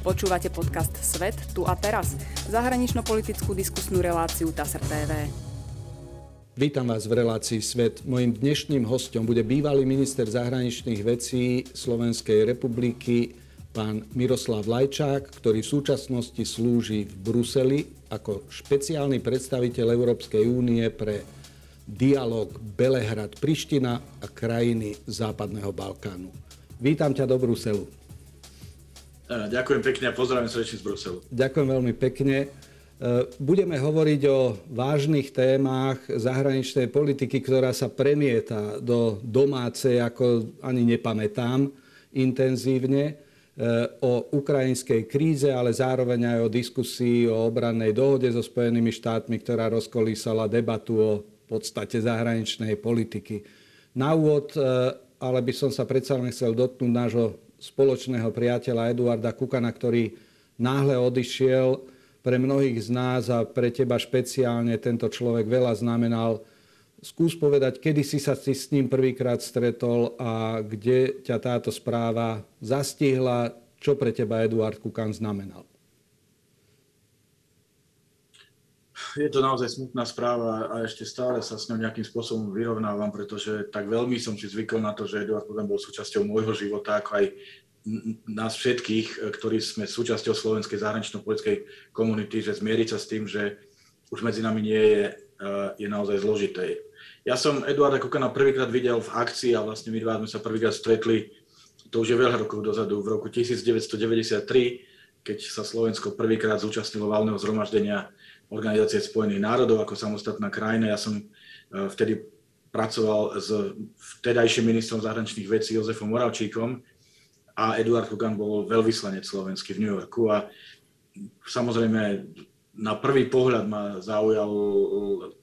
Počúvate podcast Svet tu a teraz, zahranično-politickú diskusnú reláciu TASR TV. Vítam vás v relácii Svet. Mojím dnešným hostom bude bývalý minister zahraničných vecí Slovenskej republiky, pán Miroslav Lajčák, ktorý v súčasnosti slúži v Bruseli ako špeciálny predstaviteľ Európskej únie pre dialog Belehrad-Priština a krajiny Západného Balkánu. Vítam ťa do Bruselu. Ďakujem pekne a pozdravím srdečne z Bruselu. Ďakujem veľmi pekne. Budeme hovoriť o vážnych témach zahraničnej politiky, ktorá sa premieta do domácej, ako ani nepamätám, intenzívne o ukrajinskej kríze, ale zároveň aj o diskusii o obrannej dohode so Spojenými štátmi, ktorá rozkolísala debatu o podstate zahraničnej politiky. Na úvod, ale by som sa predsa len chcel dotknúť nášho spoločného priateľa Eduarda Kukana, ktorý náhle odišiel. Pre mnohých z nás a pre teba špeciálne tento človek veľa znamenal. Skús povedať, kedy si sa si s ním prvýkrát stretol a kde ťa táto správa zastihla, čo pre teba Eduard Kukan znamenal. Je to naozaj smutná správa a ešte stále sa s ňou nejakým spôsobom vyrovnávam, pretože tak veľmi som si zvykol na to, že Eduard Kogan bol súčasťou môjho života, ako aj nás všetkých, ktorí sme súčasťou slovenskej zahranično-politickej komunity, že zmieriť sa s tým, že už medzi nami nie je, eh, je naozaj zložité. Ja som Eduarda Kukana prvýkrát videl v akcii a vlastne my dva sme sa prvýkrát stretli, to už je veľa rokov dozadu, v roku 1993, keď sa Slovensko prvýkrát zúčastnilo valného zhromaždenia Organizácie spojených národov ako samostatná krajina. Ja som e, vtedy pracoval s vtedajším ministrom zahraničných vecí Jozefom Moravčíkom a Eduard Kukan bol veľvyslanec slovenský v New Yorku a samozrejme na prvý pohľad ma zaujal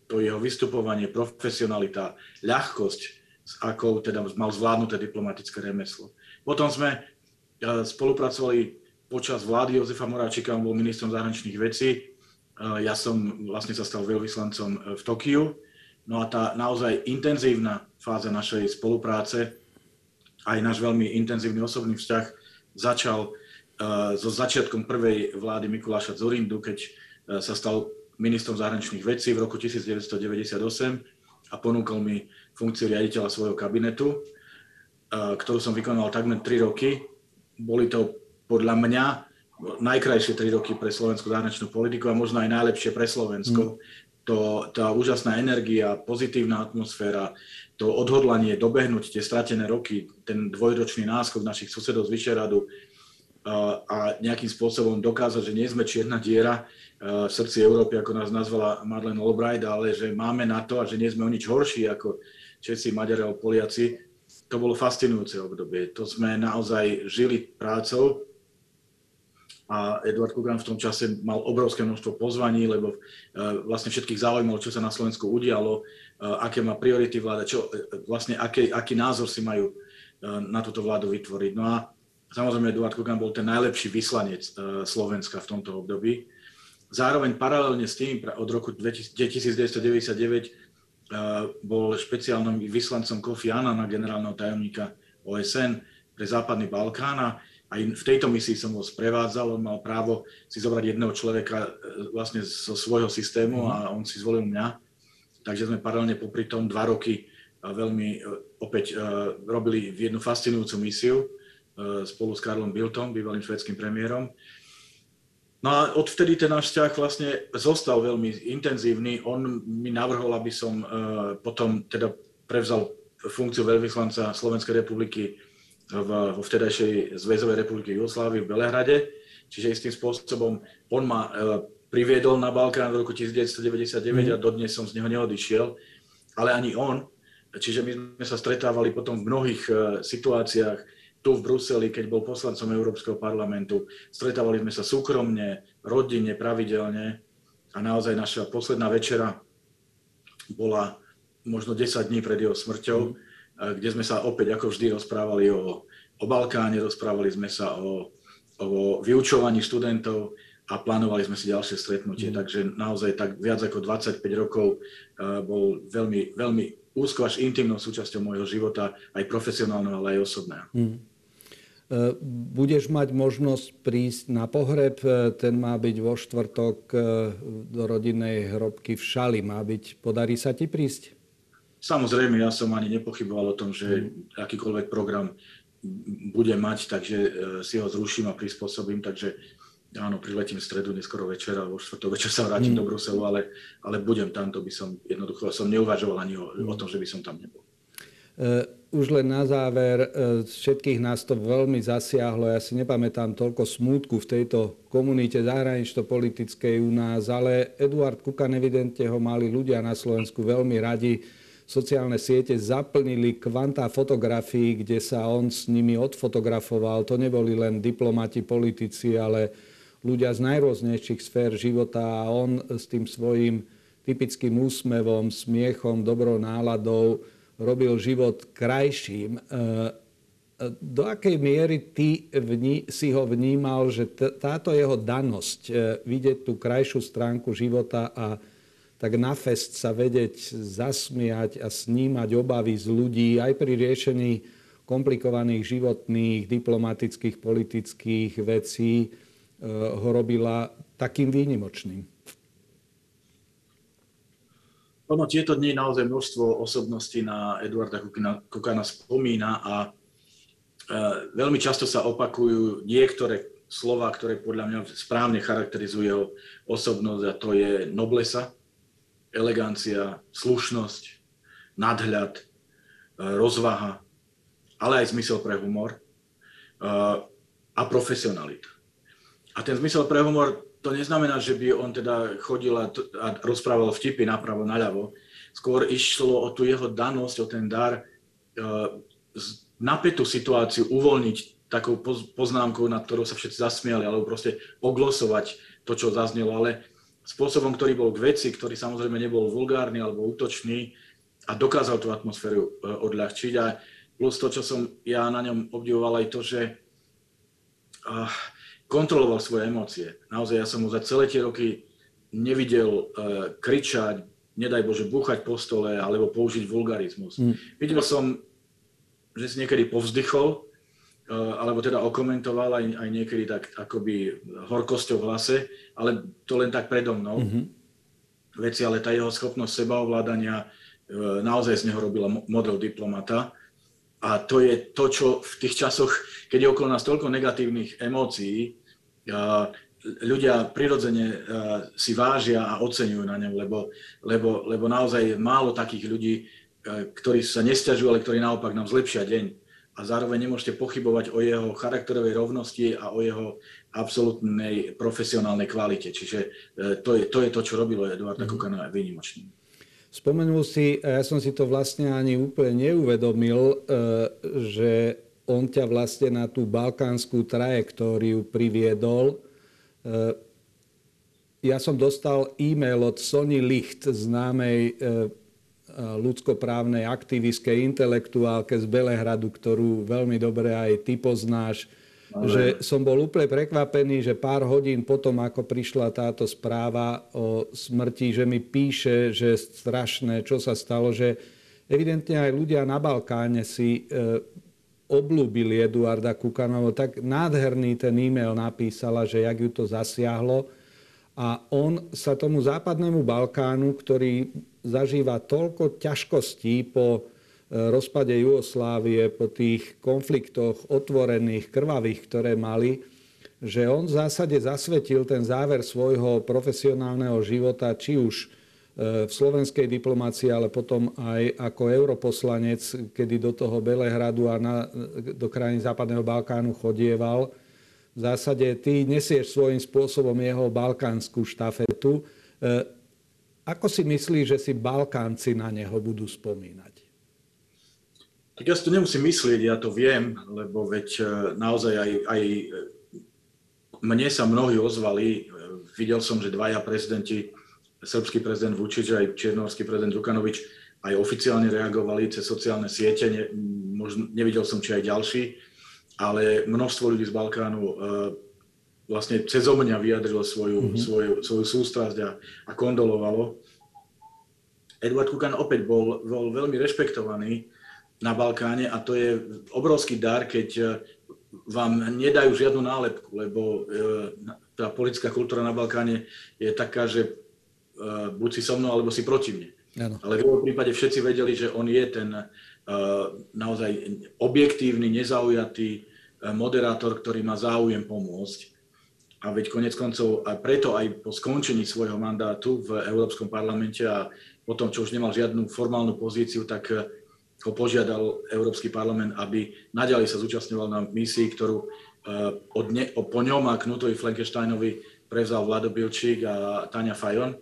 to jeho vystupovanie, profesionalita, ľahkosť, s akou teda mal zvládnuté diplomatické remeslo. Potom sme e, spolupracovali počas vlády Jozefa Moravčíka, on bol ministrom zahraničných vecí ja som vlastne sa stal veľvyslancom e, v Tokiu. No a tá naozaj intenzívna fáza našej spolupráce, aj náš veľmi intenzívny osobný vzťah začal uh, so začiatkom prvej vlády Mikuláša Zorindu, keď sa stal ministrom zahraničných vecí v roku 1998 a ponúkol mi funkciu riaditeľa svojho kabinetu, ktorú som vykonal takmer 3 roky. Boli to podľa mňa najkrajšie tri roky pre slovenskú zahraničnú politiku a možno aj najlepšie pre Slovensko. Mm. To, tá úžasná energia, pozitívna atmosféra, to odhodlanie dobehnúť tie stratené roky, ten dvojročný náskok našich susedov z Vyšeradu a, a nejakým spôsobom dokázať, že nie sme čierna diera v srdci Európy, ako nás nazvala Madeleine Albright, ale že máme na to a že nie sme o nič horší ako Česi, Maďari alebo Poliaci, to bolo fascinujúce obdobie. To sme naozaj žili prácou a Eduard Kugan v tom čase mal obrovské množstvo pozvaní, lebo e, vlastne všetkých zaujímalo, čo sa na Slovensku udialo, e, aké má priority vláda, čo, e, vlastne aký, aký názor si majú na túto vládu vytvoriť. No a samozrejme Eduard Kugan bol ten najlepší vyslanec Slovenska v tomto období. Zároveň paralelne s tým od roku 1999 bol špeciálnym vyslancom Kofi Annana, generálneho tajomníka OSN pre Západný Balkán a aj v tejto misii som ho sprevádzal, on mal právo si zobrať jedného človeka e, vlastne zo svojho systému a on si zvolil mňa. Takže sme paralelne popri tom dva roky veľmi e, opäť e, robili jednu fascinujúcu misiu spolu s Karlom Biltom, bývalým švedským premiérom. No a odvtedy ten náš vzťah vlastne zostal veľmi intenzívny. On mi navrhol, aby som potom teda prevzal funkciu veľvyslanca Slovenskej republiky vo vtedajšej Zväzovej republiky Jugoslávy v Belehrade. Čiže istým spôsobom on ma e, priviedol na Balkán v roku 1999 mm. a dodnes som z neho neodišiel. Ale ani on, čiže my sme sa stretávali potom v mnohých e, situáciách tu v Bruseli, keď bol poslancom Európskeho parlamentu. Stretávali sme sa súkromne, rodine, pravidelne a naozaj naša posledná večera bola možno 10 dní pred jeho smrťou. Mm kde sme sa opäť ako vždy rozprávali o, o Balkáne, rozprávali sme sa o, o vyučovaní študentov a plánovali sme si ďalšie stretnutie. Mm. Takže naozaj tak viac ako 25 rokov uh, bol veľmi, veľmi úzko až intimnou súčasťou môjho života, aj profesionálneho, ale aj osobného. Mm. budeš mať možnosť prísť na pohreb. Ten má byť vo štvrtok do rodinnej hrobky v Šali. Má byť, podarí sa ti prísť? Samozrejme, ja som ani nepochyboval o tom, že akýkoľvek program bude mať, takže si ho zruším a prispôsobím. Takže áno, priletím v stredu neskoro večera, vo štvrtok večer sa vrátim mm. do Bruselu, ale, ale budem tam, to by som jednoducho, som neuvažoval ani o, mm. o tom, že by som tam nebol. Uh, už len na záver, uh, všetkých nás to veľmi zasiahlo. Ja si nepamätám toľko smútku v tejto komunite zahranično-politickej u nás, ale Eduard Kukan evidentne ho mali ľudia na Slovensku veľmi radi. Sociálne siete zaplnili kvantá fotografií, kde sa on s nimi odfotografoval. To neboli len diplomati, politici, ale ľudia z najrôznejších sfér života a on s tým svojím typickým úsmevom, smiechom, dobrou náladou robil život krajším. E, do akej miery ty vní, si ho vnímal, že táto jeho danosť, e, vidieť tú krajšiu stránku života a tak na fest sa vedieť zasmiať a snímať obavy z ľudí aj pri riešení komplikovaných životných, diplomatických, politických vecí, Eh, ho robila takým výnimočným? Ono tieto dni naozaj množstvo osobností na Eduarda Kukana, Kukana spomína a e, veľmi často sa opakujú niektoré slova, ktoré podľa mňa správne charakterizujú osobnosť a to je noblesa, elegancia, slušnosť, nadhľad, e, rozvaha, ale aj zmysel pre humor e, a profesionalita. A ten zmysel pre humor, to neznamená, že by on teda chodil a, rozprával vtipy napravo, naľavo. Skôr išlo o tú jeho danosť, o ten dar, uh, napätú situáciu uvoľniť takou poznámkou, nad ktorou sa všetci zasmiali, alebo proste oglosovať to, čo zaznelo, ale spôsobom, ktorý bol k veci, ktorý samozrejme nebol vulgárny alebo útočný a dokázal tú atmosféru e, odľahčiť. A plus to, čo som ja na ňom obdivoval, aj to, že kontroloval svoje emócie. Naozaj ja som mu za celé tie roky nevidel uh, kričať, nedaj Bože, búchať po stole alebo použiť vulgarizmus. Mm. Videl som, že si niekedy povzdychol, alebo teda okomentoval aj, aj niekedy tak akoby horkosťou v hlase, ale to len tak predo mnou. Mm-hmm. Veci, ale tá jeho schopnosť sebaovládania uh, naozaj z neho robila model diplomata. A to je to, čo v tých časoch, keď je okolo nás toľko negatívnych emócií, ľudia prirodzene si vážia a oceňujú na ňom, lebo, lebo, lebo naozaj je málo takých ľudí, ktorí sa nestiažujú, ale ktorí naopak nám zlepšia deň. A zároveň nemôžete pochybovať o jeho charakterovej rovnosti a o jeho absolútnej profesionálnej kvalite. Čiže e, to je to, je to čo robilo Eduarda mm-hmm. Kukana výnimočným. Spomenul si, a ja som si to vlastne ani úplne neuvedomil, e, že on ťa vlastne na tú balkánsku trajektóriu priviedol. E, ja som dostal e-mail od Sony Licht, známej e, ľudskoprávnej aktivistke, intelektuálke z Belehradu, ktorú veľmi dobre aj ty poznáš že som bol úplne prekvapený, že pár hodín potom, ako prišla táto správa o smrti, že mi píše, že strašné, čo sa stalo, že evidentne aj ľudia na Balkáne si e, oblúbili Eduarda Kukanovo. Tak nádherný ten e-mail napísala, že jak ju to zasiahlo. A on sa tomu západnému Balkánu, ktorý zažíva toľko ťažkostí po rozpade Jugoslávie, po tých konfliktoch otvorených, krvavých, ktoré mali, že on v zásade zasvetil ten záver svojho profesionálneho života, či už e, v slovenskej diplomácii, ale potom aj ako europoslanec, kedy do toho Belehradu a na, do krajín Západného Balkánu chodieval. V zásade ty nesieš svojím spôsobom jeho balkánsku štafetu. Ako si myslíš, že si Balkánci na neho budú spomínať? Tak ja si to nemusím myslieť, ja to viem, lebo veď e, naozaj aj, aj e, mne sa mnohí ozvali. E, videl som, že dvaja prezidenti, srbský prezident Vučić aj čiernohorský prezident Dukanovič aj oficiálne reagovali cez sociálne siete. Ne, možno, nevidel som, či aj ďalší, ale množstvo ľudí z Balkánu vlastne cez mňa vyjadrilo svoju, mm-hmm. svoju, svoju sústrasť a, a kondolovalo. Edward Kukan opäť bol, bol veľmi rešpektovaný na Balkáne a to je obrovský dar, keď e, vám nedajú žiadnu nálepku, lebo tá politická kultúra na Balkáne je taká, že buď si so mnou, alebo si proti mne. Ano. Ale v jeho prípade všetci vedeli, že on je ten naozaj objektívny, nezaujatý moderátor, ktorý má záujem pomôcť. A veď konec koncov aj preto aj po skončení svojho mandátu v Európskom parlamente a potom, čo už nemal žiadnu formálnu pozíciu, tak eh, ho požiadal Európsky parlament, aby naďalej sa zúčastňoval na misii, ktorú eh, od ne, po ňom a Knutovi Flankensteinovi prevzal Vlado Bilčík a Tania Fajon,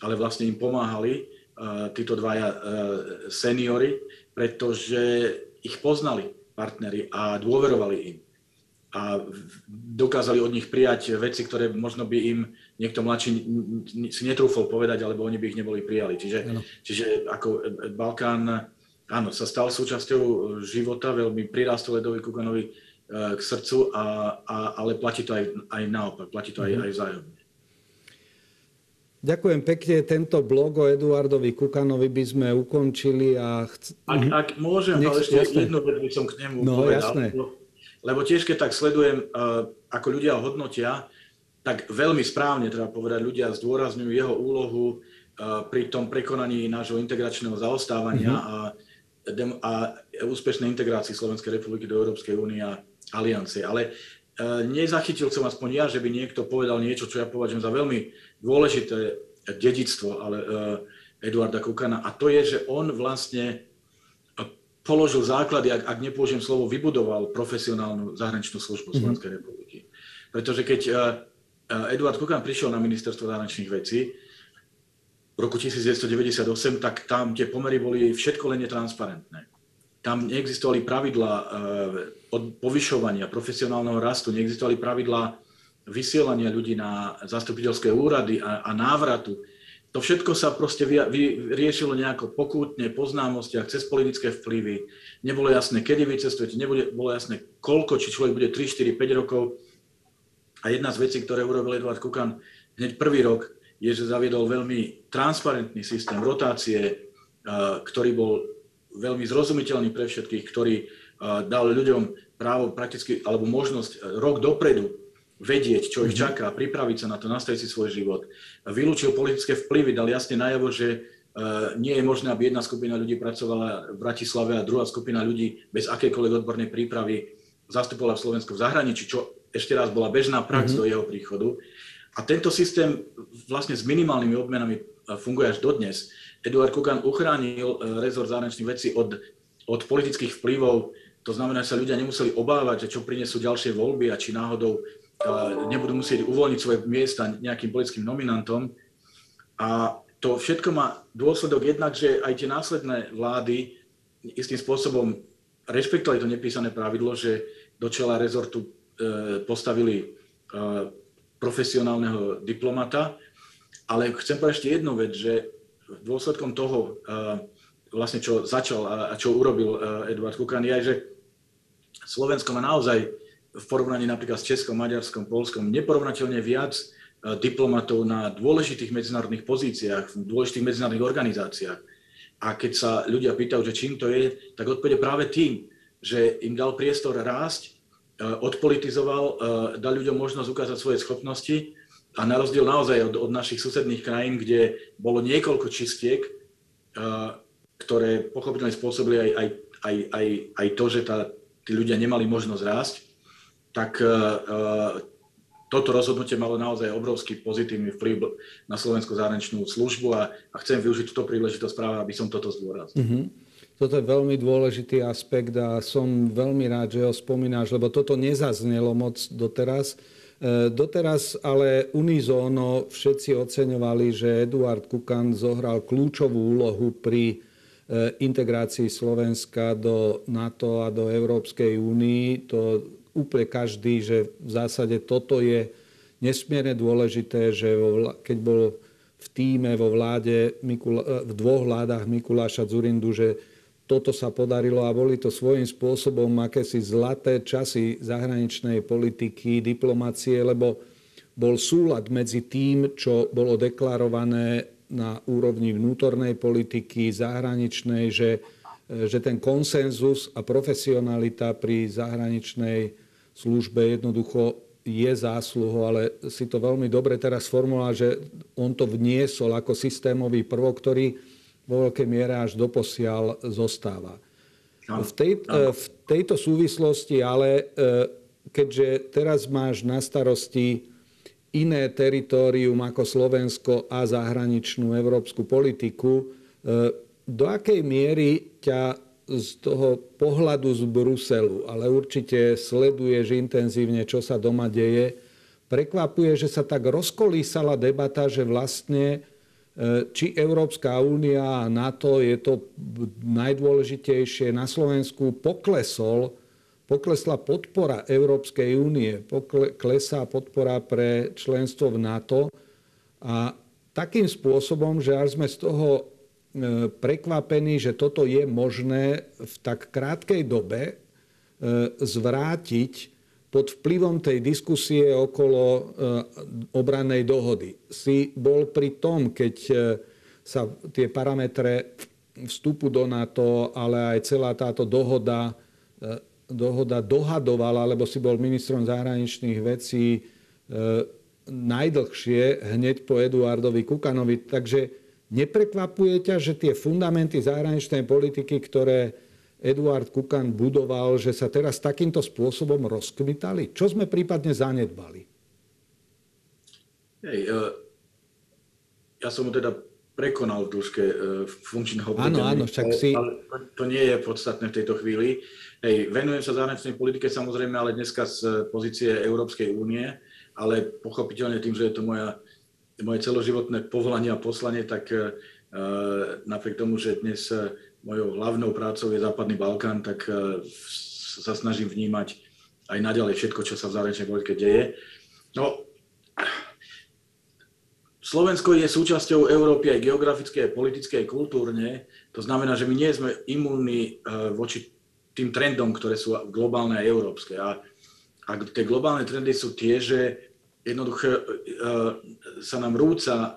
ale vlastne im pomáhali eh, títo dvaja seniory, pretože ich poznali partnery a dôverovali im a dokázali od nich prijať veci, ktoré možno by im niekto mladší si netrúfol povedať, alebo oni by ich neboli prijali. Čiže, čiže ako Balkán, áno, sa stal súčasťou života, veľmi prirastol Ledovi Kukanovi e, k srdcu, a, a, ale platí to aj, aj naopak, platí to aj, mhm. aj vzájomne. Ďakujem pekne. Tento blog o Eduardovi Kukanovi by sme ukončili. A chc... ak, ak môžem, Nech, ale ešte jasné. jednu vec by som k nemu no, povedal. Jasné. Lebo tiež, keď tak sledujem, uh, ako ľudia hodnotia, tak veľmi správne, treba povedať, ľudia zdôrazňujú jeho úlohu uh, pri tom prekonaní nášho integračného zaostávania mm-hmm. a, a úspešnej integrácii Slovenskej republiky do Európskej únie a aliancie. Ale uh, nezachytil som aspoň ja, že by niekto povedal niečo, čo ja považujem za veľmi dôležité dedictvo ale, Eduarda Kukana. A to je, že on vlastne položil základy, ak, ak nepoužijem slovo, vybudoval profesionálnu zahraničnú službu mm-hmm. Slovenskej republiky. Pretože keď uh, Eduard Kukan prišiel na ministerstvo zahraničných vecí v roku 1998, tak tam tie pomery boli všetko len netransparentné. Tam neexistovali pravidla uh, od povyšovania, profesionálneho rastu, neexistovali pravidla vysielania ľudí na zastupiteľské úrady a, a návratu to všetko sa proste riešilo nejako pokútne, po známostiach, cez politické vplyvy. Nebolo jasné, kedy vy cestujete, nebolo jasné, koľko, či človek bude 3, 4, 5 rokov. A jedna z vecí, ktoré urobil Eduard Kukan hneď prvý rok, je, že zaviedol veľmi transparentný systém rotácie, ktorý bol veľmi zrozumiteľný pre všetkých, ktorý dal ľuďom právo prakticky, alebo možnosť rok dopredu vedieť, čo ich mhm. čaká, pripraviť sa na to, nastaviť si svoj život. Vylúčil politické vplyvy, dal jasne najavo, že e, nie je možné, aby jedna skupina ľudí pracovala v Bratislave a druhá skupina ľudí bez akejkoľvek odbornej prípravy zastupovala v Slovensku v zahraničí, čo ešte raz bola bežná prax mm-hmm. do jeho príchodu. A tento systém vlastne s minimálnymi odmenami e, funguje až dodnes. Eduard Kukan uchránil e, rezort zahraničných vecí od, od politických vplyvov. To znamená, že sa ľudia nemuseli obávať, že čo prinesú ďalšie voľby a či náhodou nebudú musieť uvoľniť svoje miesta nejakým politickým nominantom. A to všetko má dôsledok jednak, že aj tie následné vlády istým spôsobom rešpektovali to nepísané pravidlo, že do čela rezortu e, postavili e, profesionálneho diplomata. Ale chcem povedať ešte jednu vec, že dôsledkom toho, e, vlastne čo začal a čo urobil Eduard Kukan, je, že Slovensko má naozaj v porovnaní napríklad s Českom, Maďarskom, Polskom neporovnateľne viac e, diplomatov na dôležitých medzinárodných pozíciách, v dôležitých medzinárodných organizáciách. A keď sa ľudia pýtajú, že čím to je, tak odpovede práve tým, že im dal priestor rásť, e, odpolitizoval, e, dal ľuďom možnosť ukázať svoje schopnosti a na rozdiel naozaj od, od našich susedných krajín, kde bolo niekoľko čistiek, ktoré pochopiteľne spôsobili aj, aj, aj, aj, aj to, že tá, tí ľudia nemali možnosť rásť, tak e, e, toto rozhodnutie malo naozaj obrovský pozitívny vplyv na slovenskú zahraničnú službu a, a chcem využiť túto príležitosť práve, aby som toto zdôraznil. Mm-hmm. Toto je veľmi dôležitý aspekt a som veľmi rád, že ho spomínáš, lebo toto nezaznelo moc doteraz. E, doteraz ale unizóno všetci oceňovali, že Eduard Kukan zohral kľúčovú úlohu pri integrácii Slovenska do NATO a do Európskej únii. To úplne každý, že v zásade toto je nesmierne dôležité, že keď bol v týme vo vláde, v dvoch vládach Mikuláša Zurindu, že toto sa podarilo a boli to svojím spôsobom akési zlaté časy zahraničnej politiky, diplomácie, lebo bol súlad medzi tým, čo bolo deklarované na úrovni vnútornej politiky, zahraničnej, že, že ten konsenzus a profesionalita pri zahraničnej službe jednoducho je zásluhou, ale si to veľmi dobre teraz formuloval, že on to vniesol ako systémový prvok, ktorý vo veľkej miere až doposiaľ zostáva. V, tej, v tejto súvislosti ale, keďže teraz máš na starosti iné teritorium ako Slovensko a zahraničnú európsku politiku. E, do akej miery ťa z toho pohľadu z Bruselu, ale určite sleduješ intenzívne, čo sa doma deje, prekvapuje, že sa tak rozkolísala debata, že vlastne e, či Európska únia a NATO je to najdôležitejšie na Slovensku, poklesol poklesla podpora Európskej únie, klesá podpora pre členstvo v NATO a takým spôsobom, že až sme z toho prekvapení, že toto je možné v tak krátkej dobe e, zvrátiť pod vplyvom tej diskusie okolo e, obrannej dohody. Si bol pri tom, keď sa tie parametre vstupu do NATO, ale aj celá táto dohoda dohoda dohadovala, lebo si bol ministrom zahraničných vecí e, najdlhšie hneď po Eduardovi Kukanovi. Takže neprekvapuje ťa, že tie fundamenty zahraničnej politiky, ktoré Eduard Kukan budoval, že sa teraz takýmto spôsobom rozkvitali? Čo sme prípadne zanedbali? Hej, uh, ja som teda prekonal v dĺžke uh, funkčného Áno, áno, však si... Ale to, to nie je podstatné v tejto chvíli. Hej, venujem sa zahraničnej politike samozrejme, ale dneska z pozície Európskej únie, ale pochopiteľne tým, že je to moja, moje celoživotné povolanie a poslanie, tak uh, napriek tomu, že dnes uh, mojou hlavnou prácou je Západný Balkán, tak uh, sa snažím vnímať aj naďalej všetko, čo sa v zahraničnej politike deje. No, Slovensko je súčasťou Európy aj geografické, politické, kultúrne. To znamená, že my nie sme imúnni voči tým trendom, ktoré sú globálne a európske. A, a tie globálne trendy sú tie, že jednoducho uh, sa nám rúca uh,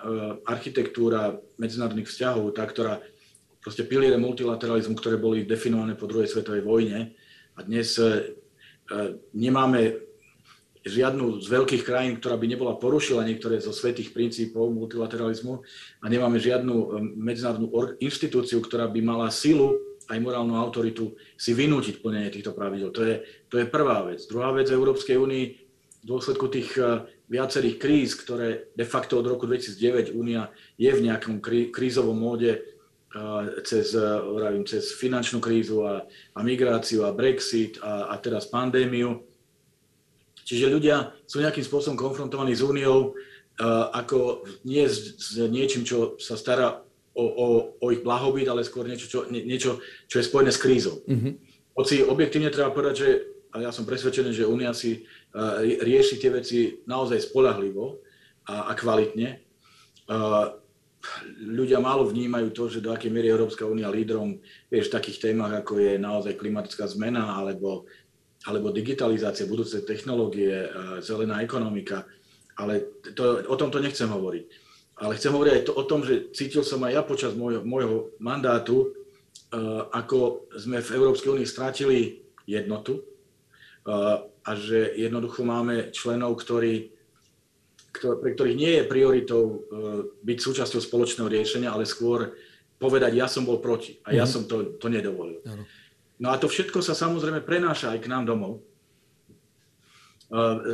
architektúra medzinárodných vzťahov, tá, ktorá proste piliere multilateralizmu, ktoré boli definované po druhej svetovej vojne. A dnes nemáme žiadnu z veľkých krajín, ktorá by nebola porušila niektoré zo svetých princípov multilateralizmu a nemáme žiadnu medzinárodnú inštitúciu, ktorá by mala silu aj morálnu autoritu si vynútiť plnenie týchto pravidel. To je, to je prvá vec. Druhá vec Európskej únii v dôsledku tých viacerých kríz, ktoré de facto od roku 2009 Únia je v nejakom krí, krízovom móde cez, eh, vravím, cez finančnú krízu a, a migráciu a Brexit a, a teraz pandémiu. Čiže ľudia sú nejakým spôsobom konfrontovaní s Úniou ako nie s, s niečím, čo sa stará o, o, o ich blahobyt, ale skôr niečo, čo, nie, niečo, čo je spojené s krízou. Mm-hmm. Hoci objektívne treba povedať, že a ja som presvedčený, že Únia si rieši tie veci naozaj spolahlivo a, a kvalitne. Uh, ľudia málo vnímajú to, že do akej miery Európska únia lídrom vieš, v takých témach, ako je naozaj klimatická zmena alebo, alebo digitalizácia, budúce technológie, uh, zelená ekonomika. Ale to, o tom to nechcem hovoriť ale chcem hovoriť aj to, o tom, že cítil som aj ja počas môjho, mandátu, ako sme v Európskej únii strátili jednotu a že jednoducho máme členov, ktorí, ktor, pre ktorých nie je prioritou uh, byť súčasťou spoločného riešenia, ale skôr povedať, ja som bol proti a ja mm. som to, to nedovolil. Ano. No a to všetko sa samozrejme prenáša aj k nám domov.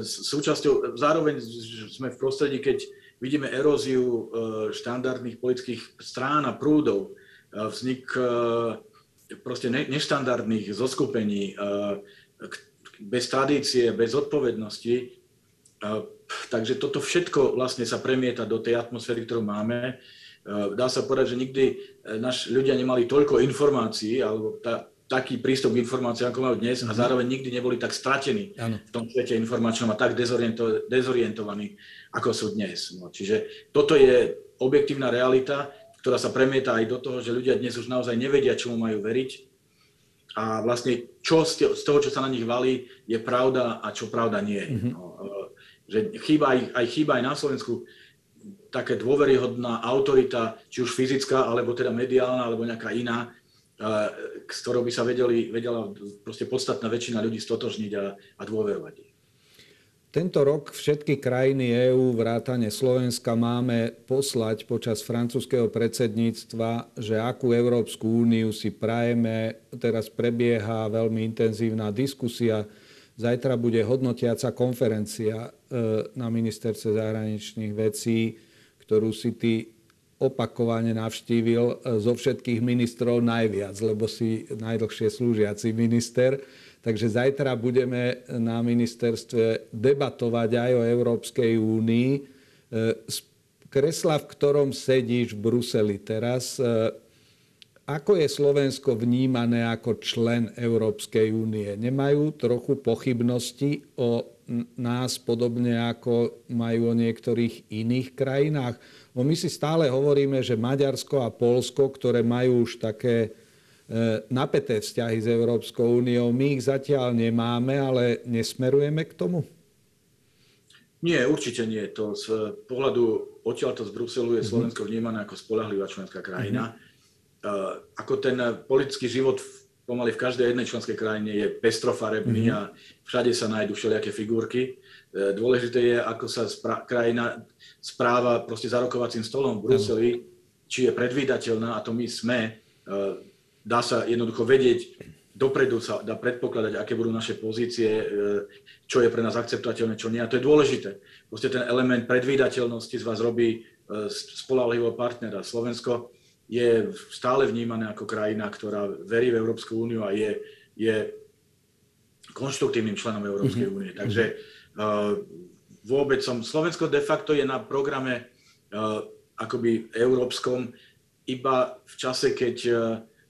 Súčasťou, zároveň sme v prostredí, keď vidíme eróziu e, štandardných politických strán a prúdov, e, vznik e, proste neštandardných zoskupení, bez tradície, bez odpovednosti. Takže toto všetko vlastne sa premieta do tej atmosféry, ktorú máme. Dá sa povedať, že nikdy naši ľudia nemali toľko informácií, alebo tá, taký prístup k informáciám, ako majú dnes a mhm. zároveň nikdy neboli tak stratení ano. v tom svete informačnom a tak dezoriento, dezorientovaní ako sú dnes. No, čiže toto je objektívna realita, ktorá sa premieta aj do toho, že ľudia dnes už naozaj nevedia, čomu majú veriť. A vlastne čo z toho, čo sa na nich valí, je pravda a čo pravda nie je. Mm-hmm. No, e, že chýba aj, aj chýba aj na Slovensku také dôveryhodná autorita, či už fyzická, alebo teda mediálna, alebo nejaká iná, s ktorou by sa vedeli, vedela proste podstatná väčšina ľudí stotožniť a, a dôverovať. Tento rok všetky krajiny EÚ, vrátane Slovenska, máme poslať počas francúzského predsedníctva, že akú Európsku úniu si prajeme. Teraz prebieha veľmi intenzívna diskusia. Zajtra bude hodnotiaca konferencia e, na ministerstve zahraničných vecí, ktorú si ty opakovane navštívil e, zo všetkých ministrov najviac, lebo si najdlhšie slúžiaci minister. Takže zajtra budeme na ministerstve debatovať aj o Európskej únii. E, z kresla, v ktorom sedíš v Bruseli teraz, e, ako je Slovensko vnímané ako člen Európskej únie? Nemajú trochu pochybnosti o nás podobne ako majú o niektorých iných krajinách? No my si stále hovoríme, že Maďarsko a Polsko, ktoré majú už také napäté vzťahy s Európskou úniou, my ich zatiaľ nemáme, ale nesmerujeme k tomu? Nie, určite nie. To z pohľadu odtiaľto z Bruselu je mhm. Slovensko vnímané ako spolahlivá členská krajina. Mm-hmm. Ako ten politický život pomaly v každej jednej členskej krajine je pestrofarebný mm-hmm. a všade sa nájdú všelijaké figurky. E, dôležité je, ako sa spra- krajina správa proste za rokovacím stolom v Bruseli, či je predvídateľná, a to my sme. E, dá sa jednoducho vedieť, dopredu sa dá predpokladať, aké budú naše pozície, e, čo je pre nás akceptovateľné, čo nie. A to je dôležité. Proste ten element predvídateľnosti z vás robí spolahlivého partnera. Slovensko je stále vnímané ako krajina, ktorá verí v Európsku úniu a je, je konštruktívnym členom Európskej mhm. únie. Mm-hmm. Takže Uh, vôbec som... Slovensko de facto je na programe uh, akoby európskom iba v čase, keď uh,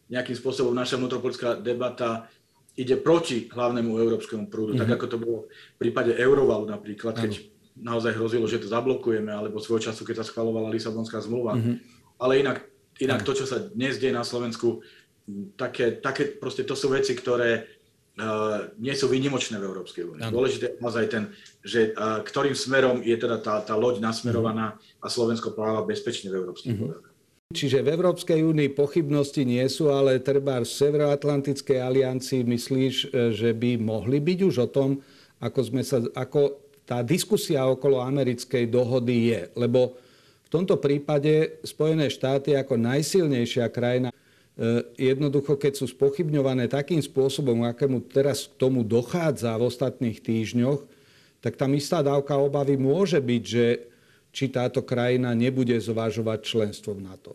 nejakým spôsobom naša vnútropolitická debata ide proti hlavnému európskemu prúdu, mm-hmm. tak mhm. ako to bolo v prípade Eurovalu napríklad, keď ano. naozaj hrozilo, že to zablokujeme, alebo svojho času, keď sa schvalovala Lisabonská zmluva. Mm-hmm. Ale inak, inak to, čo sa dnes deje na Slovensku, také, také proste to sú veci, ktoré Uh, nie sú výnimočné v Európskej únii. Dôležité je naozaj ten, že uh, ktorým smerom je teda tá, tá loď nasmerovaná a Slovensko pláva bezpečne v Európskej únii. Mm-hmm. Čiže v Európskej únii pochybnosti nie sú, ale treba v Severoatlantickej aliancii myslíš, e, že by mohli byť už o tom, ako, sme sa, ako tá diskusia okolo americkej dohody je. Lebo v tomto prípade Spojené štáty ako najsilnejšia krajina E, jednoducho, keď sú spochybňované takým spôsobom, akému teraz k tomu dochádza v ostatných týždňoch, tak tam istá dávka obavy môže byť, že či táto krajina nebude zvažovať členstvo v NATO.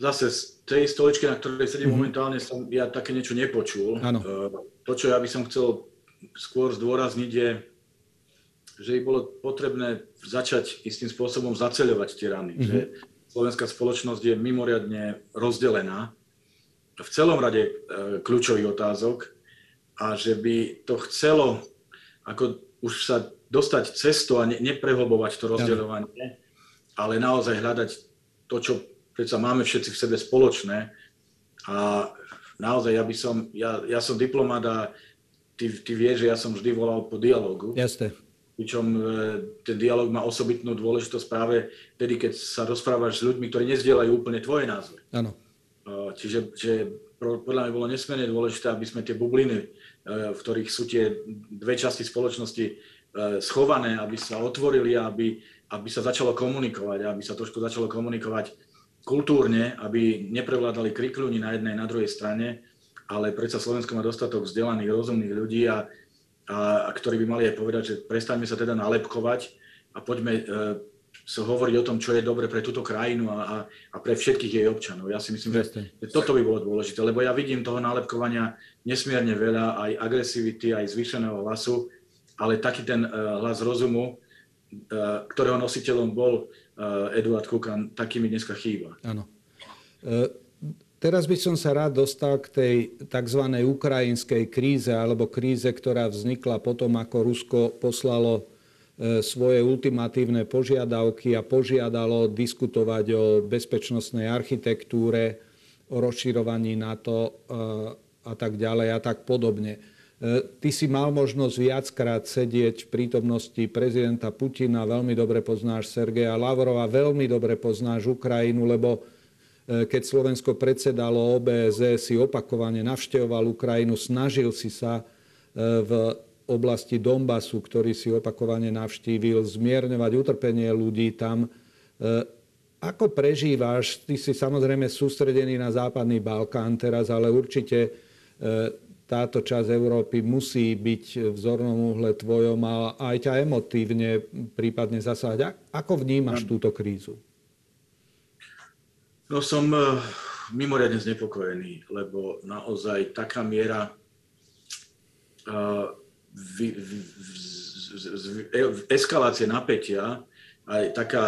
Zase z tej stoličky, na ktorej sedím mm-hmm. momentálne, som ja také niečo nepočul. Ano. E, to, čo ja by som chcel skôr zdôrazniť, je, že by bolo potrebné začať istým spôsobom zaceľovať tie rany. Mm-hmm. Že slovenská spoločnosť je mimoriadne rozdelená v celom rade e, kľúčových otázok a že by to chcelo ako už sa dostať cestu a ne, neprehlbovať to rozdeľovanie, ale naozaj hľadať to, čo predsa máme všetci v sebe spoločné. A naozaj ja by som, ja, ja som diplomat a ty, ty vieš, že ja som vždy volal po dialogu. Jasne pričom e, ten dialog má osobitnú dôležitosť práve vtedy, keď sa rozprávaš s ľuďmi, ktorí nezdielajú úplne tvoje názory. Áno. E, čiže že podľa mňa bolo nesmierne dôležité, aby sme tie bubliny, e, v ktorých sú tie dve časti spoločnosti schované, aby sa otvorili, aby, aby sa začalo komunikovať, aby sa trošku začalo komunikovať kultúrne, aby neprevládali krikľúni na jednej, na druhej strane, ale predsa Slovensko má dostatok vzdelaných, rozumných ľudí a a, a ktorí by mali aj povedať, že prestaňme sa teda nalepkovať a poďme e, sa hovoriť o tom, čo je dobre pre túto krajinu a, a, a pre všetkých jej občanov. Ja si myslím, že, že toto by bolo dôležité, lebo ja vidím toho nálepkovania nesmierne veľa, aj agresivity, aj zvýšeného hlasu, ale taký ten uh, hlas rozumu, uh, ktorého nositeľom bol uh, Eduard Kukan, taký mi dneska chýba. Áno. Teraz by som sa rád dostal k tej tzv. ukrajinskej kríze alebo kríze, ktorá vznikla potom, ako Rusko poslalo svoje ultimatívne požiadavky a požiadalo diskutovať o bezpečnostnej architektúre, o rozširovaní NATO a tak ďalej a tak podobne. E, ty si mal možnosť viackrát sedieť v prítomnosti prezidenta Putina, veľmi dobre poznáš Sergeja Lavrova, veľmi dobre poznáš Ukrajinu, lebo keď Slovensko predsedalo OBZ, si opakovane navštevoval Ukrajinu, snažil si sa v oblasti Donbasu, ktorý si opakovane navštívil, zmierňovať utrpenie ľudí tam. Ako prežívaš, ty si samozrejme sústredený na západný Balkán teraz, ale určite táto časť Európy musí byť v zornom úhle tvojom a aj ťa emotívne prípadne zasahať. Ako vnímaš túto krízu? No som eh, mimoriadne znepokojený, lebo naozaj taká miera vy, vy, eskalácie napätia, aj taká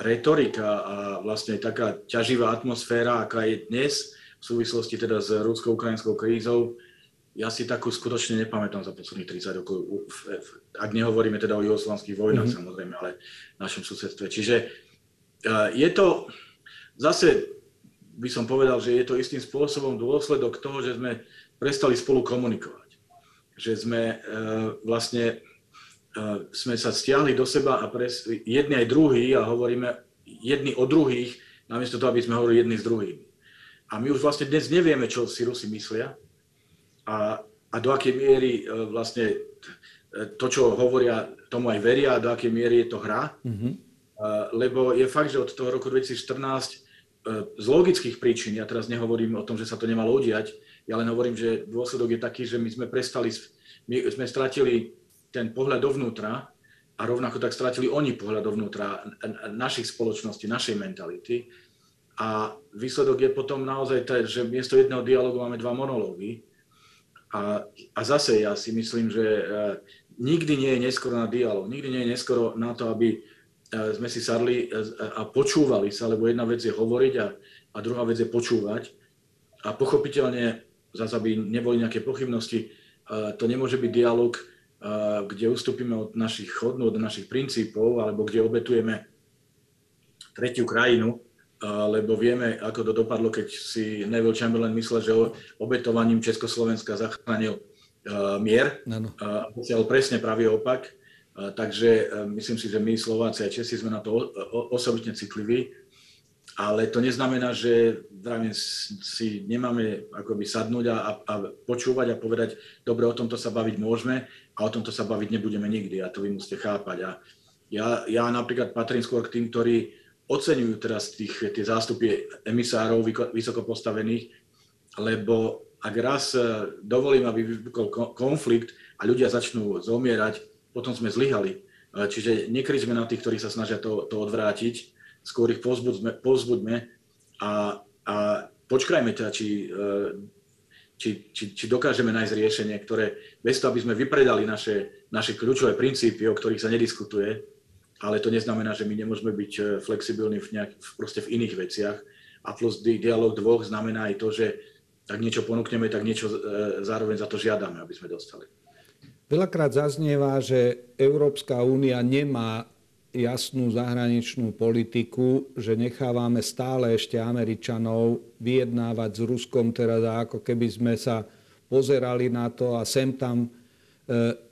retorika a vlastne taká ťaživá atmosféra, aká je dnes v súvislosti teda s rusko-ukrajinskou krízou, ja si takú skutočne nepamätám za posledných 30 rokov, ak nehovoríme teda o jugoslovanských vojnách mm-hmm. samozrejme, ale v našom susedstve. Čiže uh, je to, zase by som povedal, že je to istým spôsobom dôsledok toho, že sme prestali spolu komunikovať. Že sme uh, vlastne uh, sme sa stiahli do seba a pres, jedni aj druhí a hovoríme jedni o druhých, namiesto toho, aby sme hovorili jedni s druhými. A my už vlastne dnes nevieme, čo si Rusi myslia a, a do akej miery uh, vlastne to, čo hovoria, tomu aj veria a do akej miery je to hra. Mm-hmm. Lebo je fakt, že od toho roku 2014 z logických príčin, ja teraz nehovorím o tom, že sa to nemalo udiať, ja len hovorím, že dôsledok je taký, že my sme prestali, my sme stratili ten pohľad dovnútra a rovnako tak stratili oni pohľad dovnútra našich spoločností, našej mentality. A výsledok je potom naozaj že miesto jedného dialogu máme dva monológy. A, a zase ja si myslím, že uh, nikdy nie je neskoro na dialog, nikdy nie je neskoro na to, aby E, sme si sadli e, a počúvali sa, lebo jedna vec je hovoriť a, a druhá vec je počúvať. A pochopiteľne, zase aby neboli nejaké pochybnosti, e, to nemôže byť dialog, kde ustúpime od našich chodnú, od našich princípov, alebo kde obetujeme tretiu krajinu, lebo vieme, ako to dopadlo, keď si Neville Chamberlain myslel, že obetovaním Československa zachránil mier. Ano. A posiaľ presne pravý opak Takže e, myslím si, že my Slováci a Česi sme na to osobitne citliví, ale to neznamená, že zdravím, si nemáme akoby sadnúť a, a počúvať a povedať, dobre, o tomto sa baviť môžeme a o tomto sa baviť nebudeme nikdy a to vy musíte chápať. A ja, ja napríklad patrím skôr k tým, ktorí oceňujú teraz tých, tie zástupy emisárov vysoko postavených, lebo ak raz e, dovolím, aby vypukol konflikt a ľudia začnú zomierať, potom sme zlyhali. Čiže nekričme na tých, ktorí sa snažia to, to odvrátiť, skôr ich pozbuďme, pozbuďme a, a počkajme teda, či, e, či, či, či dokážeme nájsť riešenie, ktoré bez toho, aby sme vypredali naše, naše kľúčové princípy, o ktorých sa nediskutuje, ale to neznamená, že my nemôžeme byť e, flexibilní v, nejak, proste v iných veciach. A plus dialog dvoch znamená aj to, že tak niečo ponúkneme, tak niečo e, zároveň za to žiadame, aby sme dostali. Veľakrát zaznieva, že Európska únia nemá jasnú zahraničnú politiku, že nechávame stále ešte Američanov vyjednávať s Ruskom, teda ako keby sme sa pozerali na to a sem tam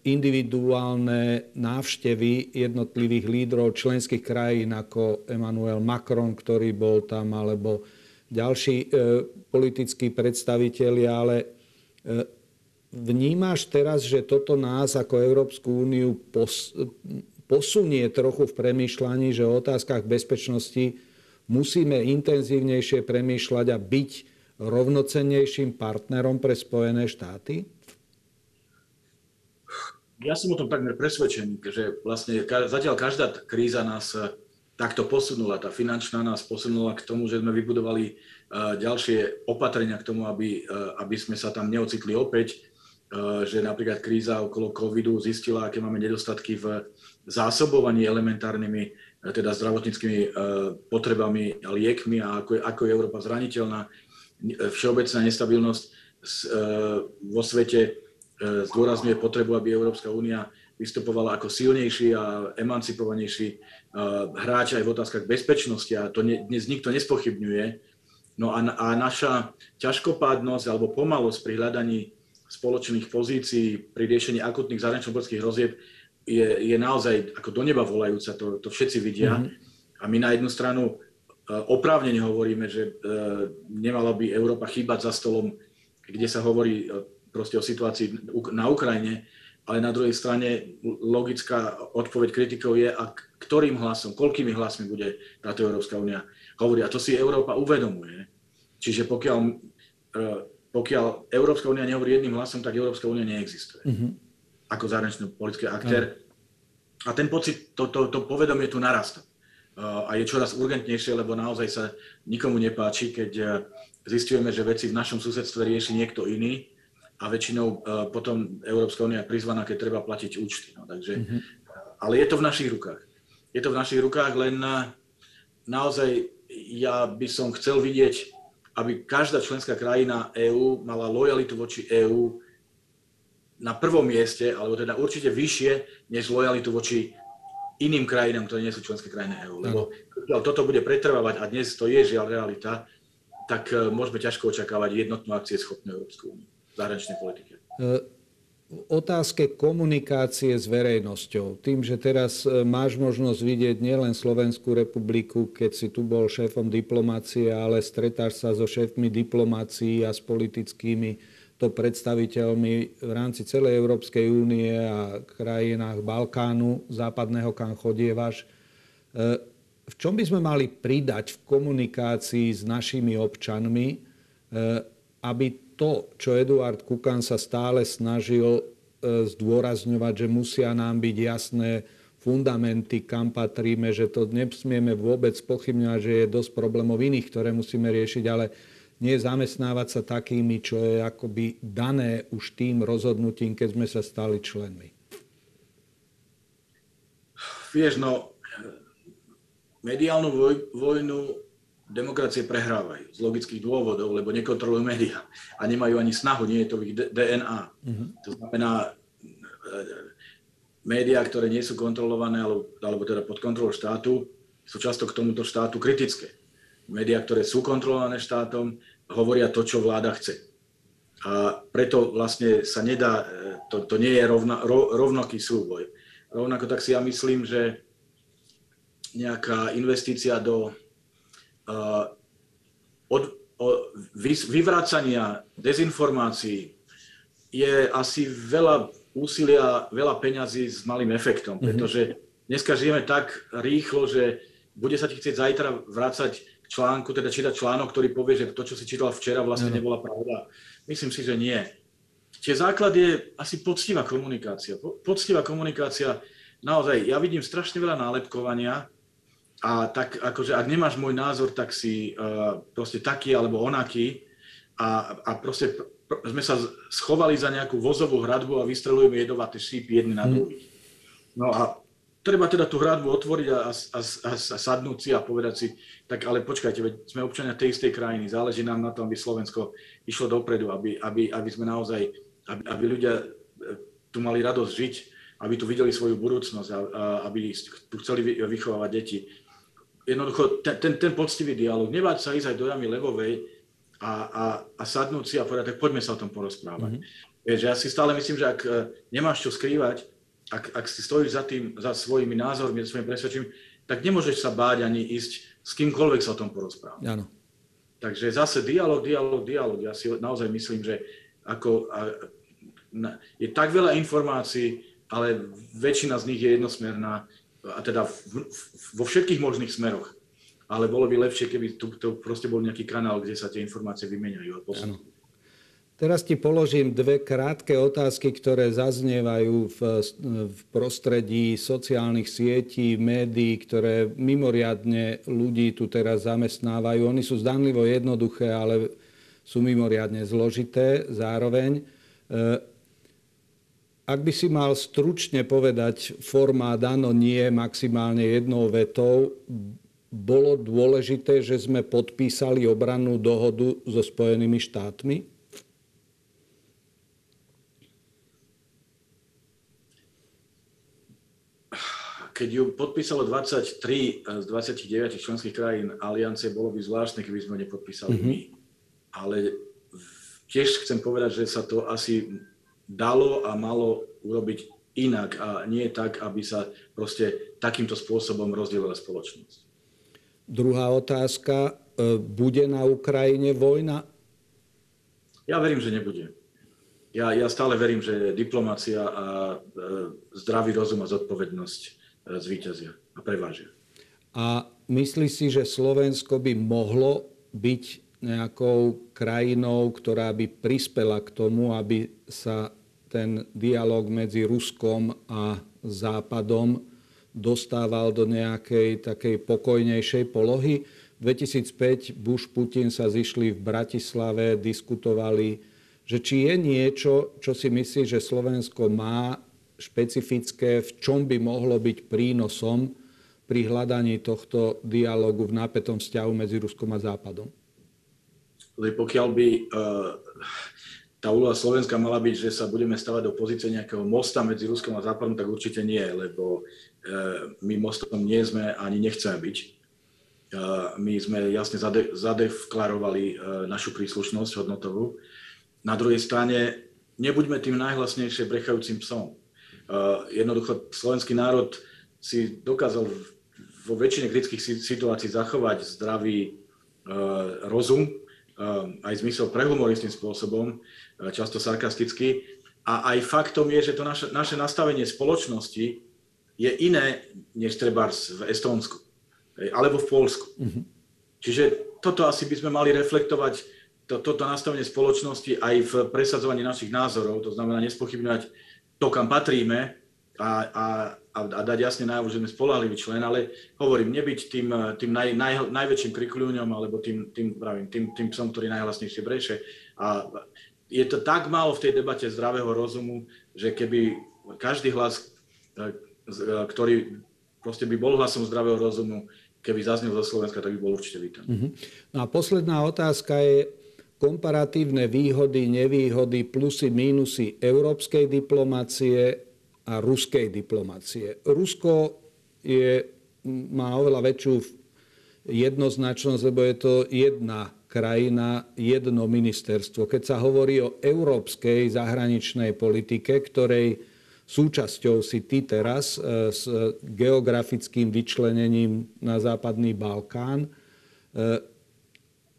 individuálne návštevy jednotlivých lídrov členských krajín ako Emmanuel Macron, ktorý bol tam, alebo ďalší e, politickí predstavitelia, ale e, Vnímaš teraz, že toto nás ako Európsku úniu pos, posunie trochu v premýšľaní, že o otázkach bezpečnosti musíme intenzívnejšie premýšľať a byť rovnocennejším partnerom pre Spojené štáty? Ja som o tom takmer presvedčený, že vlastne zatiaľ každá kríza nás eh, takto posunula. Tá finančná nás posunula k tomu, že sme vybudovali eh, ďalšie opatrenia k tomu, aby, eh, aby sme sa tam neocitli opäť že napríklad kríza okolo covidu zistila, aké máme nedostatky v zásobovaní elementárnymi, teda zdravotníckými potrebami, liekmi a ako je, ako je Európa zraniteľná. Všeobecná nestabilnosť vo svete zdôrazňuje potrebu, aby Európska únia vystupovala ako silnejší a emancipovanejší hráč aj v otázkach bezpečnosti a to dnes nikto nespochybňuje. No a, a naša ťažkopádnosť alebo pomalosť pri hľadaní spoločných pozícií pri riešení akutných zahranično-politických hrozieb je, je naozaj ako do neba volajúca, to, to všetci vidia. Mm-hmm. A my na jednu stranu oprávnene hovoríme, že nemala by Európa chýbať za stolom, kde sa hovorí proste o situácii na Ukrajine, ale na druhej strane logická odpoveď kritikov je, a ktorým hlasom, koľkými hlasmi bude táto Európska únia hovoriť. A to si Európa uvedomuje. Čiže pokiaľ, pokiaľ Európska únia nehovorí jedným hlasom, tak Európska únia neexistuje. Mm-hmm. Ako zahraničný politický aktér. Mm. A ten pocit, to, to, to povedomie tu narasta a je čoraz urgentnejšie, lebo naozaj sa nikomu nepáči, keď e, zistujeme, že veci v našom susedstve rieši niekto iný a väčšinou e, potom Európska únia je prizvaná, keď treba platiť účty. No, takže, mm-hmm. Ale je to v našich rukách. Je to v našich rukách, len e, naozaj ja by som chcel vidieť, aby každá členská krajina EÚ mala lojalitu voči EÚ na prvom mieste, alebo teda určite vyššie, než lojalitu voči iným krajinám, ktoré nie sú členské krajiny EÚ. Lebo keď toto bude pretrvávať, a dnes to je žiaľ realita, tak môžeme ťažko očakávať jednotnú schopnú Európsku úniu zahraničnej politike. V otázke komunikácie s verejnosťou. Tým, že teraz e, máš možnosť vidieť nielen Slovenskú republiku, keď si tu bol šéfom diplomácie, ale stretáš sa so šéfmi diplomácií a s politickými to predstaviteľmi v rámci celej Európskej únie a krajinách Balkánu západného, kam chodievaš. E, v čom by sme mali pridať v komunikácii s našimi občanmi, e, aby to, čo Eduard Kukan sa stále snažil e, zdôrazňovať, že musia nám byť jasné fundamenty, kam patríme, že to nesmieme vôbec pochybňovať, že je dosť problémov iných, ktoré musíme riešiť, ale nie zamestnávať sa takými, čo je akoby dané už tým rozhodnutím, keď sme sa stali členmi? Vieš, no, mediálnu voj, vojnu demokracie prehrávajú z logických dôvodov, lebo nekontrolujú médiá a nemajú ani snahu, nie je to v ich DNA. Mhm. To znamená, e, médiá, ktoré nie sú kontrolované alebo, alebo teda pod kontrolou štátu, sú často k tomuto štátu kritické médiá, ktoré sú kontrolované štátom, hovoria to, čo vláda chce. A preto vlastne sa nedá, e, to, to nie je rovna, ro, rovnaký súboj. Rovnako tak si ja myslím, že nejaká investícia do uh, od, o, vy, vyvracania dezinformácií je asi veľa úsilia, veľa peňazí s malým efektom, mhm. pretože dneska žijeme tak rýchlo, že bude sa ti chcieť zajtra vrácať článku, teda čítať článok, ktorý povie, že to, čo si čítal včera, vlastne nebola pravda. Myslím si, že nie. Čiže základ je asi poctivá komunikácia. Poctivá komunikácia, naozaj, ja vidím strašne veľa nálepkovania a tak akože ak nemáš môj názor, tak si uh, proste taký alebo onaký a, a proste pr- sme sa schovali za nejakú vozovú hradbu a vystrelujeme jedovaté šípy jedny na mhm. druhých. No a treba teda tú hradbu otvoriť a, a, a, a sadnúť si a povedať si, tak ale počkajte, veď sme občania tej istej krajiny, záleží nám na tom, aby Slovensko išlo dopredu, aby, aby, aby sme naozaj, aby, aby ľudia e, tu mali radosť žiť, aby tu videli svoju budúcnosť a, a aby tu chceli vychovávať deti. Jednoducho, ten, ten, ten poctivý dialog, nebáť sa ísť aj do jamy levovej a, a, a sadnúť si a povedať, tak poďme sa o tom porozprávať. Mm-hmm. Vieš, ja si stále myslím, že ak e, nemáš čo skrývať, ak, ak si stojíš za tým, za svojimi názormi, za svojim presvedčením, tak nemôžeš sa báť ani ísť s kýmkoľvek sa o tom porozprávať. Áno. Takže zase dialog, dialog, dialog. Ja si naozaj myslím, že ako, a, na, je tak veľa informácií, ale väčšina z nich je jednosmerná, a teda v, v, vo všetkých možných smeroch. Ale bolo by lepšie, keby tu, tu proste bol nejaký kanál, kde sa tie informácie vymeniajú Teraz ti položím dve krátke otázky, ktoré zaznievajú v, v prostredí sociálnych sietí, médií, ktoré mimoriadne ľudí tu teraz zamestnávajú. Oni sú zdanlivo jednoduché, ale sú mimoriadne zložité zároveň. Ak by si mal stručne povedať formát áno, nie, maximálne jednou vetou, bolo dôležité, že sme podpísali obrannú dohodu so Spojenými štátmi? keď ju podpísalo 23 z 29 členských krajín aliancie, bolo by zvláštne, keby sme nepodpísali mm-hmm. my. Ale tiež chcem povedať, že sa to asi dalo a malo urobiť inak a nie tak, aby sa proste takýmto spôsobom rozdielila spoločnosť. druhá otázka, bude na Ukrajine vojna? Ja verím, že nebude. Ja, ja stále verím, že diplomácia a zdravý rozum a zodpovednosť zvíťazia a prevážia. A myslí si, že Slovensko by mohlo byť nejakou krajinou, ktorá by prispela k tomu, aby sa ten dialog medzi Ruskom a Západom dostával do nejakej takej pokojnejšej polohy. 2005 Bush Putin sa zišli v Bratislave, diskutovali, že či je niečo, čo si myslí, že Slovensko má špecifické, v čom by mohlo byť prínosom pri hľadaní tohto dialogu v nápetom vzťahu medzi Ruskom a Západom? Pokiaľ by uh, tá úloha Slovenska mala byť, že sa budeme stavať do pozície nejakého mosta medzi Ruskom a Západom, tak určite nie, lebo uh, my mostom nie sme ani nechceme byť. Uh, my sme jasne zade- zadeklarovali našu príslušnosť hodnotovú. Na druhej strane, nebuďme tým najhlasnejšie brechajúcim psom. Jednoducho, slovenský národ si dokázal vo väčšine kritických situácií zachovať zdravý rozum, aj zmysel pre humor istým spôsobom, často sarkasticky. A aj faktom je, že to naše, naše nastavenie spoločnosti je iné než treba v Estónsku alebo v Polsku. Mm-hmm. Čiže toto asi by sme mali reflektovať, to, toto nastavenie spoločnosti aj v presadzovaní našich názorov, to znamená nespochybňovať to, kam patríme a, a a, dať jasne najavo, že sme spolahlivý člen, ale hovorím, nebyť tým, tým naj, naj, najväčším krikľúňom alebo tým, tým, pravím, tým, tým psom, ktorý najhlasnejšie breše. A je to tak málo v tej debate zdravého rozumu, že keby každý hlas, e, e, ktorý proste by bol hlasom zdravého rozumu, keby zaznel zo Slovenska, tak by bol určite vítaný. Uh-huh. No a posledná otázka je komparatívne výhody, nevýhody, plusy, mínusy európskej diplomácie a ruskej diplomácie. Rusko je, má oveľa väčšiu jednoznačnosť, lebo je to jedna krajina, jedno ministerstvo. Keď sa hovorí o európskej zahraničnej politike, ktorej súčasťou si ty teraz e, s geografickým vyčlenením na západný Balkán, e,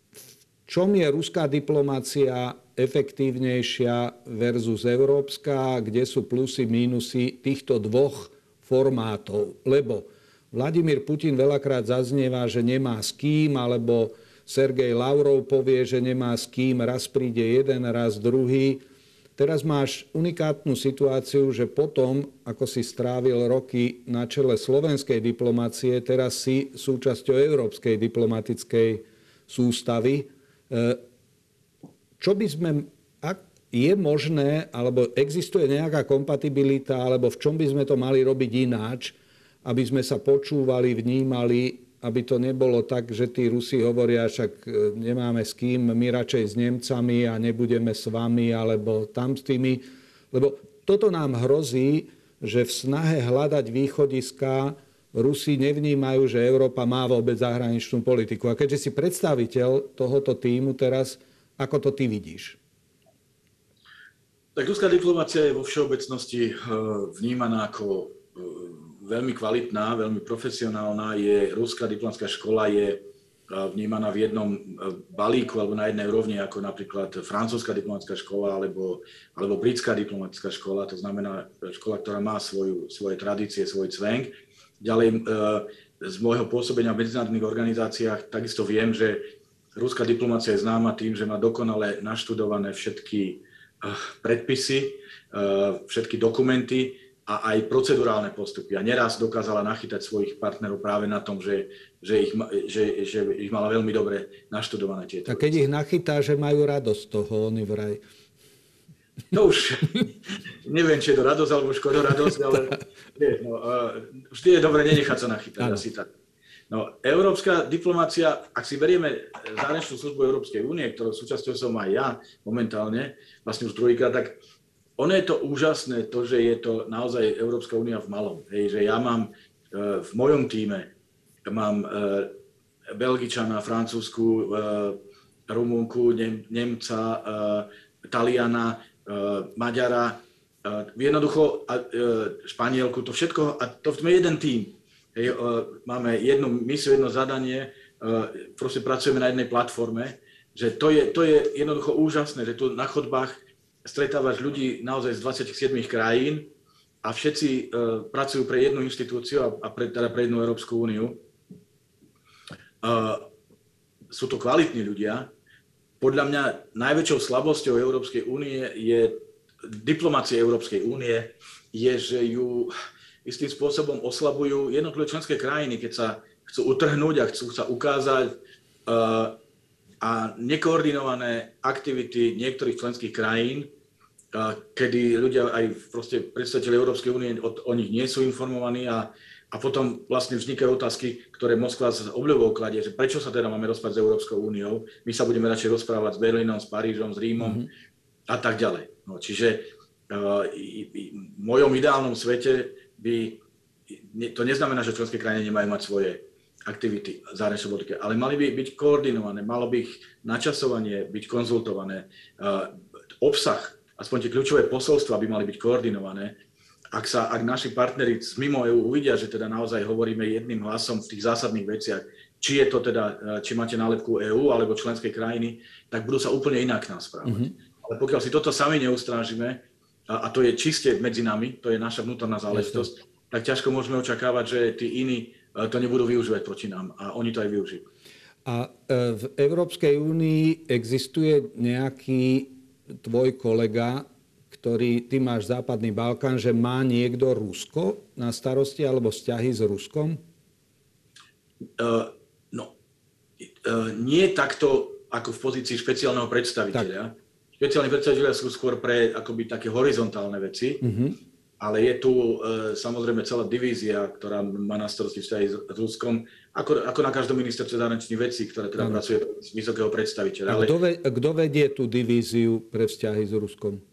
v čom je ruská diplomácia efektívnejšia versus európska, kde sú plusy, mínusy týchto dvoch formátov. Lebo Vladimír Putin veľakrát zaznieva, že nemá s kým, alebo Sergej Lavrov povie, že nemá s kým, raz príde jeden, raz druhý. Teraz máš unikátnu situáciu, že potom, ako si strávil roky na čele slovenskej diplomácie, teraz si súčasťou európskej diplomatickej sústavy. E, čo by sme, ak je možné, alebo existuje nejaká kompatibilita, alebo v čom by sme to mali robiť ináč, aby sme sa počúvali, vnímali, aby to nebolo tak, že tí Rusi hovoria, však e, nemáme s kým, my radšej s Nemcami a nebudeme s vami, alebo tam s tými. Lebo toto nám hrozí, že v snahe hľadať východiska Rusi nevnímajú, že Európa má vôbec zahraničnú politiku. A keďže si predstaviteľ tohoto týmu teraz, ako to ty vidíš? Tak ruská diplomácia je vo všeobecnosti eh, vnímaná ako eh, veľmi kvalitná, veľmi profesionálna. Je, ruská diplomatická škola je eh, vnímaná v jednom balíku alebo na jednej rovni ako napríklad francúzska diplomatická škola alebo, alebo britská diplomatická škola, to znamená škola, ktorá má svoju, svoje tradície, svoj cvenk. Ďalej z môjho pôsobenia v medzinárodných organizáciách takisto viem, že Ruská diplomácia je známa tým, že má dokonale naštudované všetky predpisy, všetky dokumenty a aj procedurálne postupy. A neraz dokázala nachytať svojich partnerov práve na tom, že, že, ich, že, že ich mala veľmi dobre naštudované tieto. A keď veci. ich nachytá, že majú radosť toho, oni vraj. No už neviem, či je to radosť alebo škodoradosť, ale nie, no, vždy je dobre nenechať sa nachytať, ano. asi tak. No, európska diplomácia, ak si berieme zahraničnú službu Európskej únie, ktorou súčasťou som aj ja momentálne, vlastne už druhýkrát, tak ono je to úžasné, to, že je to naozaj Európska únia v malom. Hej, že ja mám e, v mojom týme, mám e, Belgičana, Francúzsku, e, Rumunku, Nemca, Taliana, Maďara, jednoducho Španielku, to všetko, a to sme jeden tým. Hej, máme jednu misiu, jedno zadanie, proste pracujeme na jednej platforme, že to je, to je jednoducho úžasné, že tu na chodbách stretávaš ľudí naozaj z 27 krajín a všetci pracujú pre jednu inštitúciu a pre, teda pre jednu Európsku úniu. Sú to kvalitní ľudia. Podľa mňa najväčšou slabosťou Európskej únie je diplomácie Európskej únie, je, že ju istým spôsobom oslabujú jednotlivé členské krajiny, keď sa chcú utrhnúť a chcú sa ukázať uh, a nekoordinované aktivity niektorých členských krajín, kedy ľudia aj proste predstaviteľi Európskej únie o, o nich nie sú informovaní a, a potom vlastne vznikajú otázky, ktoré Moskva s obľubou kladie, že prečo sa teda máme rozprávať s Európskou úniou, my sa budeme radšej rozprávať s Berlínom, s Parížom, s Rímom mm-hmm. a tak ďalej. No, čiže uh, v mojom ideálnom svete by, to neznamená, že členské krajiny nemajú mať svoje aktivity zahraničnej politiky, ale mali by byť koordinované, malo by ich načasovanie byť konzultované, obsah, aspoň tie kľúčové posolstva by mali byť koordinované. Ak, sa, ak naši partneri z mimo EU uvidia, že teda naozaj hovoríme jedným hlasom v tých zásadných veciach, či je to teda, či máte nálepku EÚ alebo členskej krajiny, tak budú sa úplne inak nás správať. Mm-hmm. Ale pokiaľ si toto sami neustrážime, a, a to je čiste medzi nami, to je naša vnútorná záležitosť, Jasne. tak ťažko môžeme očakávať, že tí iní e, to nebudú využívať proti nám a oni to aj využijú. A e, v Európskej únii existuje nejaký tvoj kolega, ktorý, ty máš Západný Balkán, že má niekto Rusko na starosti alebo vzťahy s Ruskom? Uh, no, uh, nie takto ako v pozícii špeciálneho predstaviteľa. Tak špeciálni predstaviteľia sú skôr pre akoby také horizontálne veci, mm-hmm. Ale je tu e, samozrejme celá divízia, ktorá má na starosti vzťahy s, Ruskom, ako, ako na každom ministerstve zahraničných vecí, ktoré teda mm. pracuje z vysokého predstaviteľa. Ale... Kto, ve, kto vedie tú divíziu pre vzťahy s Ruskom?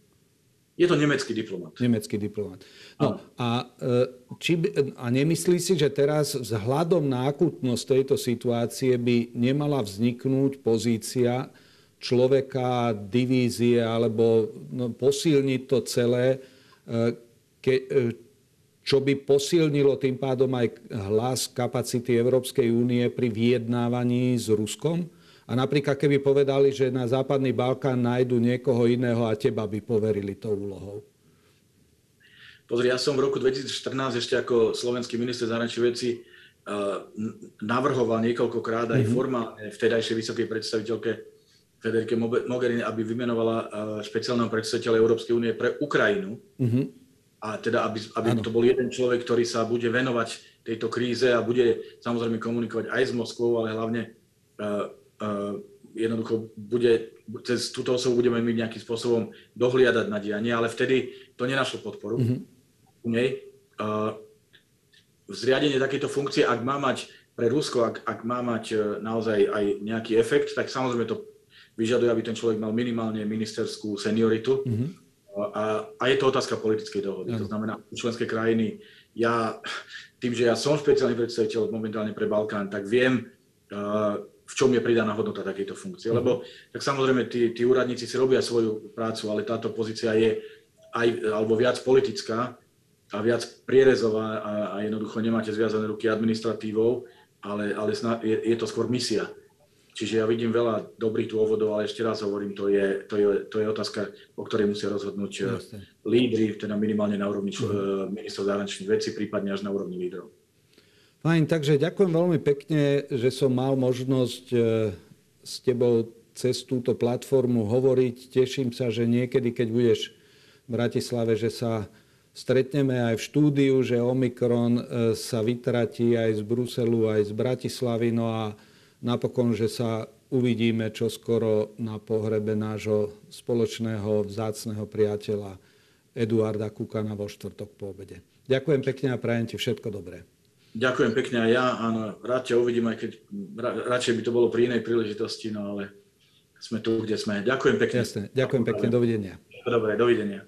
Je to nemecký diplomat. Nemecký diplomat. No, a, e, či, a nemyslí si, že teraz vzhľadom na akutnosť tejto situácie by nemala vzniknúť pozícia, človeka, divízie alebo no, posilniť to celé, e, ke, e, čo by posilnilo tým pádom aj hlas kapacity Európskej únie pri vyjednávaní s Ruskom? A napríklad keby povedali, že na Západný Balkán nájdu niekoho iného a teba by poverili tou úlohou. Pozri, ja som v roku 2014 ešte ako slovenský minister zahraničných vecí e, navrhoval niekoľkokrát aj mm-hmm. formálne vtedajšej vysokej predstaviteľke Federike Mogherini, aby vymenovala eh, špeciálneho predstaviteľa Európskej únie pre Ukrajinu. Mm-hmm. A teda, aby, aby to bol jeden človek, ktorý sa bude venovať tejto kríze a bude samozrejme komunikovať aj s Moskvou, ale hlavne uh, uh, jednoducho bude, cez túto osobu budeme mať nejakým spôsobom dohliadať na dianie, ale vtedy to nenašlo podporu mm-hmm. u nej. Uh, zriadenie takéto funkcie, ak má mať pre Rusko, ak, ak má mať naozaj aj nejaký efekt, tak samozrejme to vyžaduje, aby ten človek mal minimálne ministerskú senioritu. Mm-hmm. A, a je to otázka politickej dohody. Mm. To znamená, členské krajiny, ja tým, že ja som špeciálny predstaviteľ momentálne pre Balkán, tak viem, uh, v čom je pridaná hodnota takejto funkcie. Lebo tak samozrejme, tí, tí úradníci si robia svoju prácu, ale táto pozícia je aj, alebo viac politická a viac prierezová a, a jednoducho nemáte zviazané ruky administratívou, ale, ale je, je to skôr misia. Čiže ja vidím veľa dobrých dôvodov, ale ešte raz hovorím, to je, to je, to je otázka, o ktorej musia rozhodnúť eh, Jasne. lídry, teda minimálne na úrovni uh-huh. ministrov zahraničných vecí, prípadne až na úrovni lídrov. Fajn, takže ďakujem veľmi pekne, že som mal možnosť eh, s tebou cez túto platformu hovoriť. Teším sa, že niekedy, keď budeš v Bratislave, že sa stretneme aj v štúdiu, že Omikron sa vytratí aj z Bruselu, aj z Bratislavy. No a napokon, že sa uvidíme čoskoro na pohrebe nášho spoločného vzácného priateľa Eduarda Kukana vo štvrtok po obede. Ďakujem pekne a prajem ti všetko dobré. Ďakujem pekne aj ja. Áno, rád ťa uvidím, aj keď radšej by to bolo pri inej príležitosti, no ale sme tu, kde sme. Ďakujem pekne. Jasne. Ďakujem pekne. Dovidenia. Dobre, dovidenia.